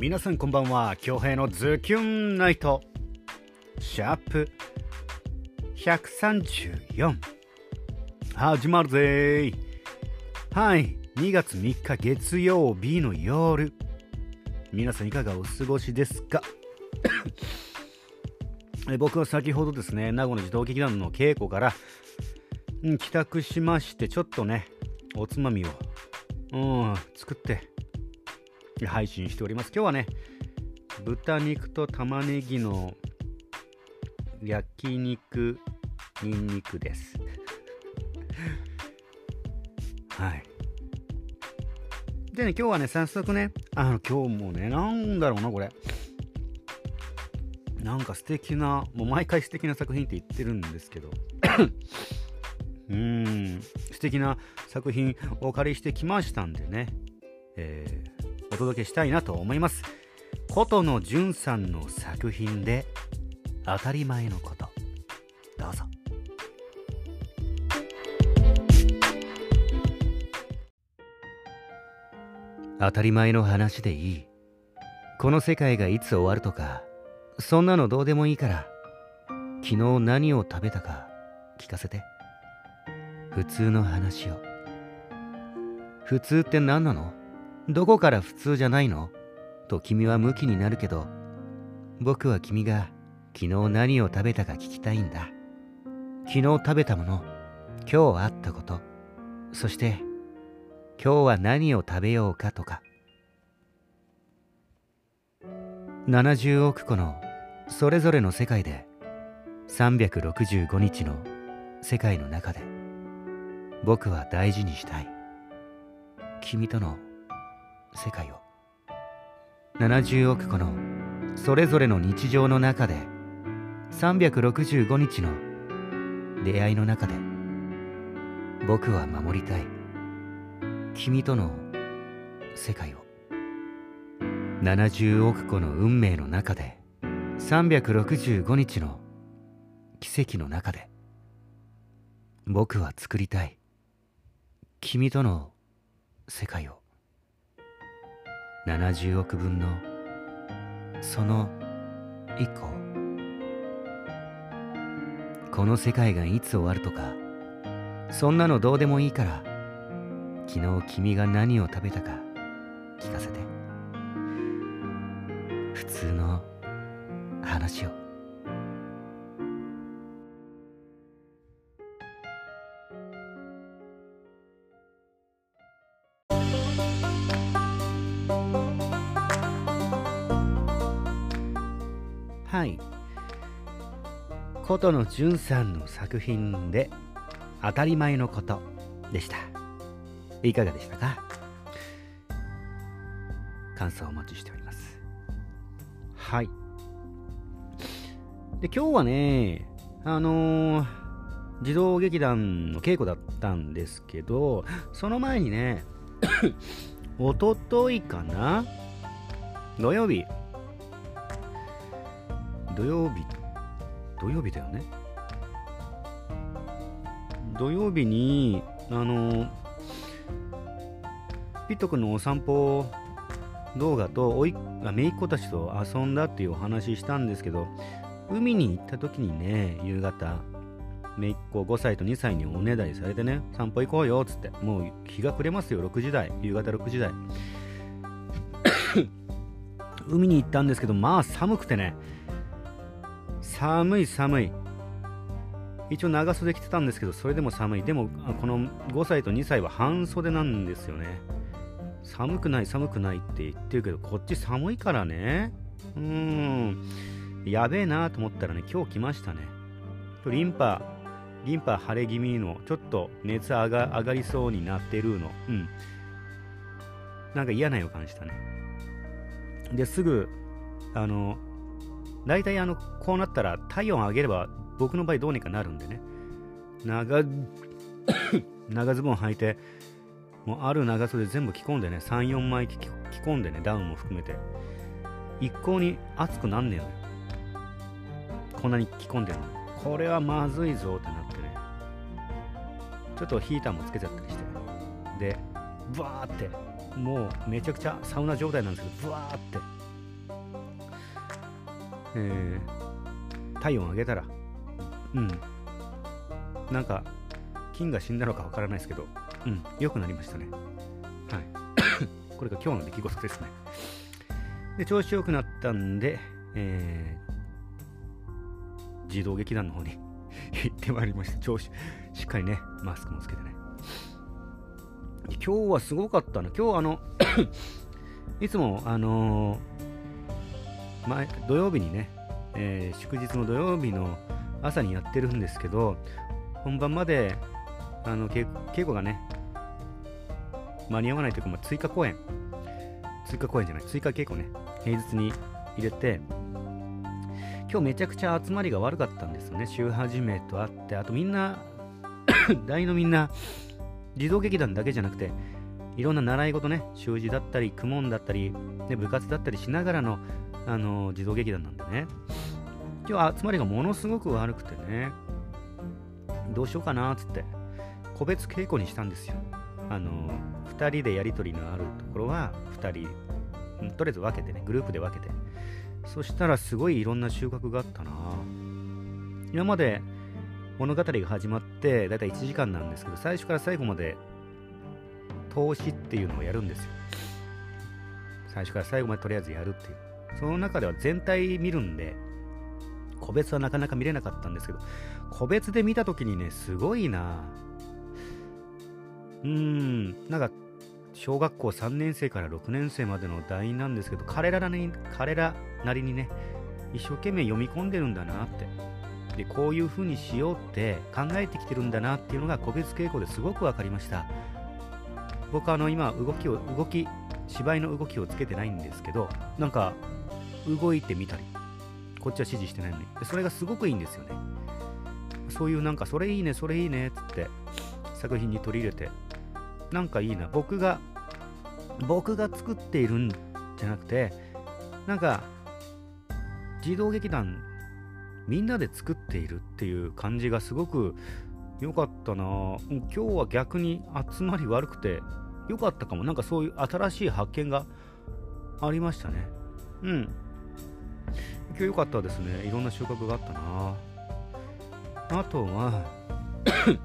皆さんこんばんは。京平のズキュンナイト。シャープ134始まるぜ。ーはい。2月3日月曜日の夜。皆さんいかがお過ごしですか？僕は先ほどですね名護の児童劇団の稽古から、うん、帰宅しましてちょっとねおつまみを、うん、作って配信しております。今日はね、豚肉と玉ねぎの焼肉にんにくです。はい。でね、今日はね、早速ね、あの、今日もね、なんだろうな、これ。なんか素敵な、もう毎回素敵な作品って言ってるんですけど、うーん、素敵な作品お借りしてきましたんでね、えーお届けしたいなと思います。琴野淳さんの作品で当たり前のこと。どうぞ。当たり前の話でいい。この世界がいつ終わるとかそんなのどうでもいいから昨日何を食べたか聞かせて。普通の話を。普通って何なの？どこから普通じゃないの？と君はムキになるけど、僕は君が昨日何を食べたか聞きたいんだ。昨日食べたもの、今日あったこと、そして今日は何を食べようかとか。70億個のそれぞれの世界で365日の世界の中で僕は大事にしたい君との世界を。70億個のそれぞれの日常の中で365日の出会いの中で僕は守りたい。君との世界を。70億個の運命の中で365日の奇跡の中で僕は作りたい。君との世界を。70億分のその以降この世界がいつ終わるとかそんなのどうでもいいから昨日君が何を食べたか聞かせて。普通の話を。はい。琴野淳さんの作品で「当たり前のこと」でした。いかがでしたか？感想お待ちしております。はい。で今日はねあのー、児童劇団の稽古だったんですけどその前にね おとといかな？土曜日土曜日。土曜日だよね。土曜日にあのピット君のお散歩動画とおい姪っ子たちと遊んだっていうお話したんですけど海に行った時にね夕方姪っ子5歳と2歳におねだりされてね散歩行こうよっつってもう日が暮れますよ6時台夕方6時台。海に行ったんですけどまあ寒くてね寒い寒い。一応長袖着てたんですけどそれでも寒い。でもこの5歳と2歳は半袖なんですよね。寒くない寒くないって言ってるけどこっち寒いからね。うーん。やべえなと思ったらね今日来ましたね。リンパリンパ腫れ気味のちょっと熱上が上がりそうになってるの。うん。なんか嫌な予感したね。ですぐあの大体あのこうなったら体温上げれば僕の場合どうにかなるんでね。長 長ズボン履いてもうある長袖全部着込んでね34枚着込んでねダウンも含めて。一向に暑くなんねえのよ。こんなに着込んでるのこれはまずいぞってなってね。ちょっとヒーターもつけちゃったりして。でブワーってもうめちゃくちゃサウナ状態なんですけどブワーってえー、体温上げたら、うん、なんか、菌が死んだのかわからないですけど、うん、良くなりましたね。はい。これが今日の出来事ですね。で、調子良くなったんで、えー、児童劇団の方に 行ってまいりました。調子、しっかりね、マスクもつけてね。今日はすごかったな。今日あの いつもあのー、前土曜日にね、えー、祝日の土曜日の朝にやってるんですけど、本番まであの稽古がね、間に合わないというか、まあ、追加公演、追加公演じゃない、追加稽古ね、平日に入れて、今日めちゃくちゃ集まりが悪かったんですよね。週始めとあって、あとみんな、大のみんな、児童劇団だけじゃなくて、いろんな習い事ね、習字だったり、公文だったり、ね、部活だったりしながらの、あの児童劇団なんでね、今日集まりがものすごく悪くてね、どうしようかなっつって、個別稽古にしたんですよ。あの2人でやり取りのあるところは2人、とりあえず分けてね、グループで分けて。そしたらすごいいろんな収穫があったな今まで物語が始まってだいたい1時間なんですけど、最初から最後まで投資っていうのをやるんですよ。最初から最後までとりあえずやるっていう。その中では全体見るんで、個別はなかなか見れなかったんですけど、個別で見た時にね、すごいなうーん、なんか、小学校3年生から6年生までの団員なんですけど、彼らなりに、彼らなりにね、一生懸命読み込んでるんだなって。で、こういう風にしようって考えてきてるんだなっていうのが個別稽古ですごく分かりました。僕あの今動きを、動き、芝居の動きをつけてないんですけど、なんか動いてみたり、こっちは指示してないのに。それがすごくいいんですよね。そういうなんか、それいいね、それいいねっ、つって作品に取り入れて、なんかいいな。僕が、僕が作っているんじゃなくて、なんか、児童劇団、みんなで作っているっていう感じがすごく良かったな今日は逆に集まり悪くて良かったかも。なんかそういう新しい発見がありましたね。うん。今日良かったですね。いろんな収穫があったなあとは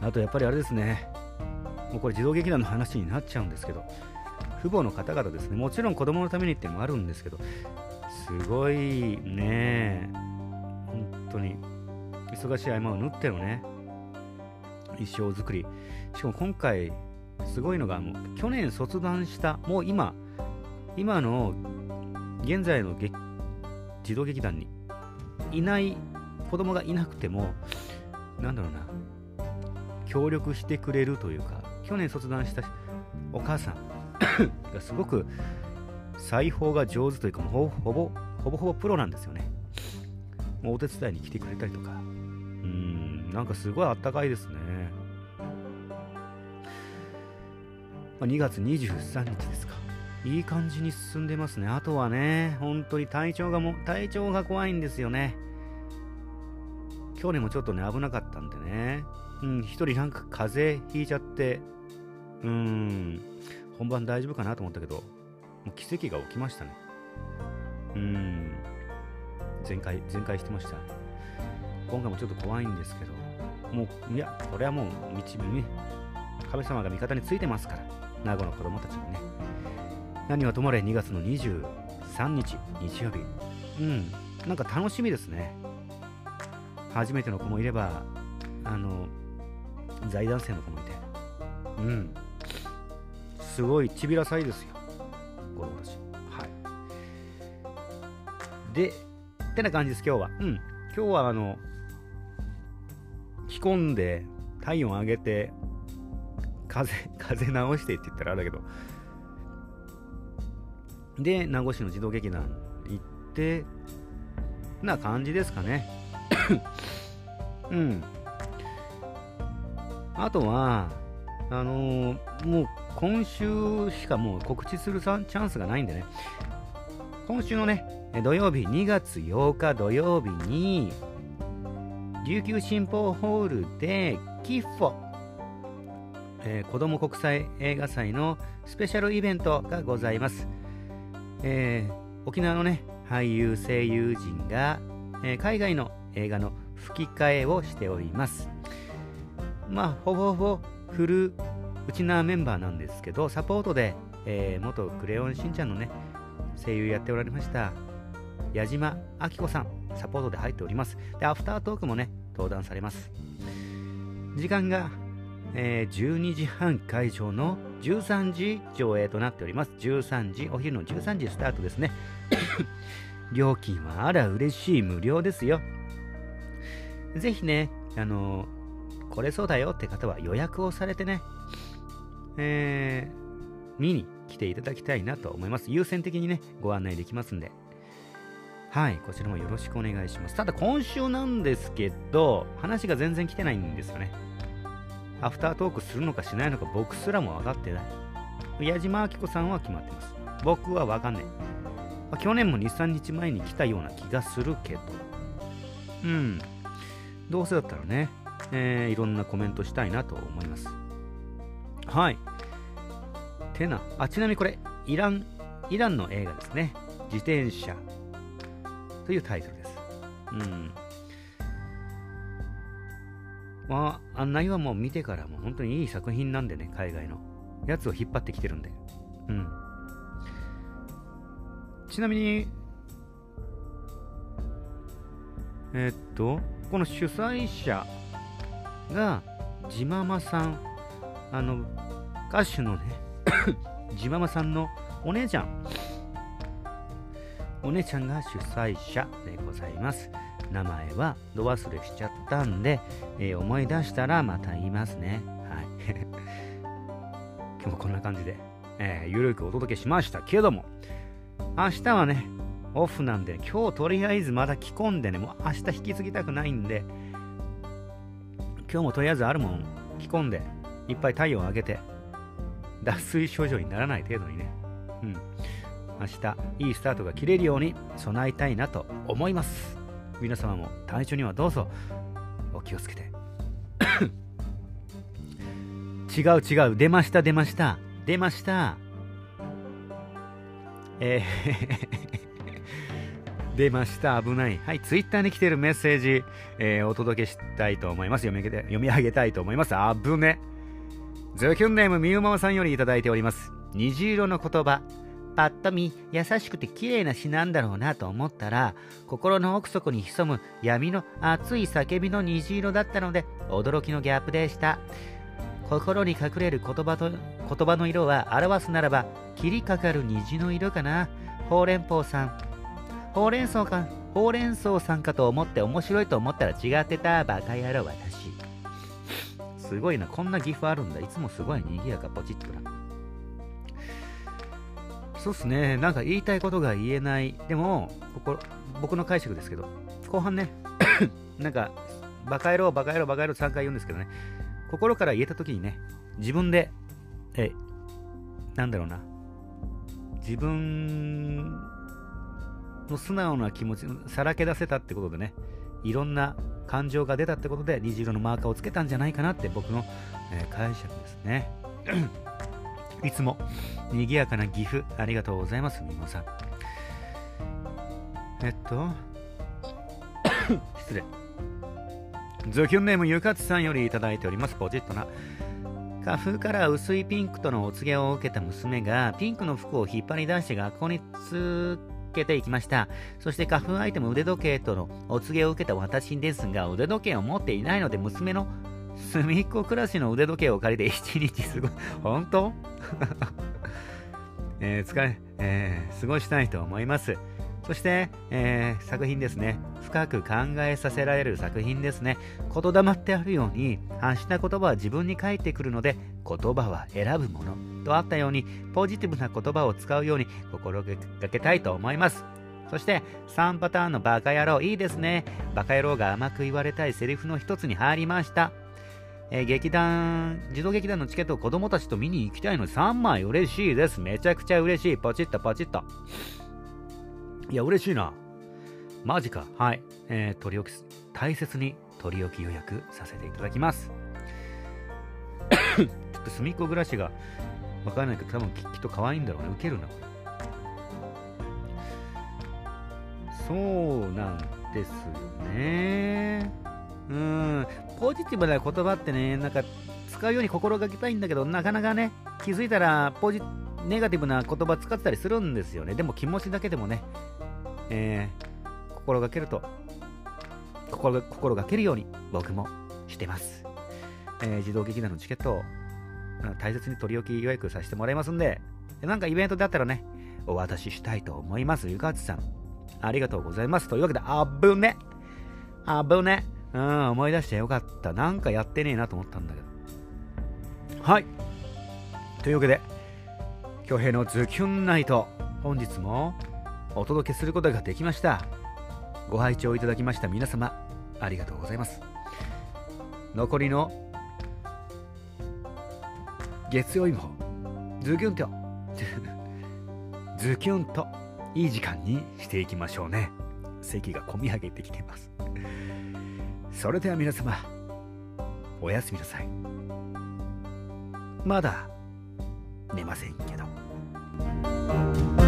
あとやっぱりあれですね。もうこれ児童劇団の話になっちゃうんですけど、父母の方々ですね。もちろん子供のためにっていうのもあるんですけど、すごいね、本当に忙しい合間を縫ってのね、一生作り。しかも今回、すごいのが、もう去年卒団した、もう今、今の現在の児童劇団にいない子供がいなくても、なんだろうな、協力してくれるというか、去年卒団したお母さん がすごく裁縫が上手というか、もうほぼほぼほぼプロなんですよね。もうお手伝いに来てくれたりとか、うん、なんかすごいあったかいですね。ま、2月23日ですか。いい感じに進んでますね。あとはね、本当に体調がも、体調が怖いんですよね。去年もちょっとね、危なかったんでね。うん、一人なんか風邪ひいちゃって、うーん、本番大丈夫かなと思ったけど、もう奇跡が起きましたね。うーん、全開、全開してました。今回もちょっと怖いんですけど、もう、いや、これはもう、道にね、神様が味方についてますから、名護の子供たちにね。何はともあれ2月の23日、日曜日。うん、なんか楽しみですね。初めての子もいれば、あの、財団生の子もいて。うん。すごいちびらさいですよ。子供たち。はい。で、ってな感じです、今日は。うん。今日は、あの、着込んで、体温上げて、風、風直してって言ったらあれだけど、で、名護市の児童劇団行って、な感じですかね。うん。あとは、あのー、もう今週しかもう告知するチャンスがないんでね、今週のね、土曜日、2月8日土曜日に、琉球新報ホールで、キッフォ、えー、子ども国際映画祭のスペシャルイベントがございます。えー、沖縄のね、俳優声優陣が、えー、海外の映画の吹き替えをしております。まあほぼほぼフルうちなメンバーなんですけどサポートで、えー、元クレヨンしんちゃんのね声優やっておられました矢島明子さんサポートで入っております。でアフタートークもね登壇されます。時間が、えー、12時半会場の13時上映となっております。13時お昼の13時スタートですね。料金はあら嬉しい無料ですよ。ぜひねあのー、来れそうだよって方は予約をされてねえー、見に来ていただきたいなと思います。優先的にねご案内できますんで。はい、こちらもよろしくお願いします。ただ今週なんですけど、話が全然来てないんですよね。アフタートークするのかしないのか僕すらも分かってない。矢島明子さんは決まってます。僕は分かんない。ま、去年も2、3日前に来たような気がするけど。うん。どうせだったらね、えー、いろんなコメントしたいなと思います。はい。てな、あ、ちなみにこれ、イラン、イランの映画ですね。自転車というタイトルです。うん。まあ、案内はもう見てからもう本当にいい作品なんでね、海外の。やつを引っ張ってきてるんで。うん。ちなみに、えっと、この主催者が、ジママさん、あの、歌手のね、ジママさんのお姉ちゃんお姉ちゃんが主催者でございます。名前はど忘れしちゃったんで、えー、思い出したらまた言いますね。はい。今日もこんな感じで、えー、ゆるくお届けしましたけども、明日はね、オフなんで、今日とりあえずまだ着込んでね、もう明日引き継ぎたくないんで、今日もとりあえずあるもん着込んで、いっぱい太陽を上げて、脱水症状にならない程度にね、うん。明日いいスタートが切れるように備えたいなと思います皆様も体調にはどうぞお気をつけて 違う違う出ました出ました出ましたえー 出ました。危ない。はい、ツイッターに来てるメッセージ、えー、お届けしたいと思います。読み上げて読み上げたいと思います。あぶね。ズキュンネームみゆままさんよりいただいております。虹色の言葉。ぱっと見優しくて綺麗な詩なんだろうなと思ったら心の奥底に潜む闇の熱い叫びの虹色だったので驚きのギャップでした。心に隠れる言葉と言葉の色は表すならば切りかかる虹の色かな。ほうれん草さん。ほうれん草かほうれん草さんかと思って面白いと思ったら違ってたバカ野郎私。すごいなこんな岐阜あるんだ。いつもすごい賑やかポチッとな。そうっすね。なんか言いたいことが言えない。でも、ここ僕の解釈ですけど、後半ね、なんか、バカ野郎、バカ野郎、バカ野郎3回言うんですけどね、心から言えた時にね、自分で、え、なんだろうな、自分の素直な気持ち、さらけ出せたってことでね、いろんな感情が出たってことで、虹色のマーカーをつけたんじゃないかなって僕の、え、解釈ですね。いつも賑やかな岐阜、ありがとうございます、みもさん。えっと、失礼。ズキュンネームゆかつさんよりいただいております、ポジットな。花粉から薄いピンクとのお告げを受けた娘がピンクの服を引っ張り出して学校につけていきました。そして花粉アイテム腕時計とのお告げを受けた私ですが腕時計を持っていないので娘の隅っこ暮らしの腕時計を借りて 一日過ご、本当？えー、使い、えー、過ごしたいと思います。そして、えー、作品ですね。深く考えさせられる作品ですね。言霊ってあるように、発した言葉は自分に返ってくるので、言葉は選ぶもの。とあったように、ポジティブな言葉を使うように心がけたいと思います。そして3パターンのバカ野郎いいですね。バカ野郎が甘く言われたいセリフの一つに入りました。えー、劇団、児童劇団のチケットを子供たちと見に行きたいの3枚嬉しいです。めちゃくちゃ嬉しい。ポチッとポチッと。いや、嬉しいな。マジか。はい。えー、取り置き、大切に取り置き予約させていただきます。ちょっと隅っこ暮らしがわからないけど、多分きっと可愛いんだろうね。ウケるな、これ。そうなんですねうん。ポジティブな言葉ってねなんか使うように心がけたいんだけどなかなかね気づいたらポジネガティブな言葉使ってたりするんですよね。でも気持ちだけでもね、えー、心がけると心心がけるように僕もしてます、えー、自動劇団のチケットを大切に取り置き予約させてもらいますんでなんかイベントであったらねお渡ししたいと思います。ゆかつさんありがとうございます。というわけであぶね。あぶね。うん思い出してよかった。なんかやってねえなと思ったんだけど。はい。というわけで京平のズキュンナイト本日もお届けすることができました。ご拝聴いただきました皆様ありがとうございます。残りの月曜日もズキュンとズキュンといい時間にしていきましょうね。席が込み上げてきてます。それでは皆様おやすみなさい。まだ寝ませんけど。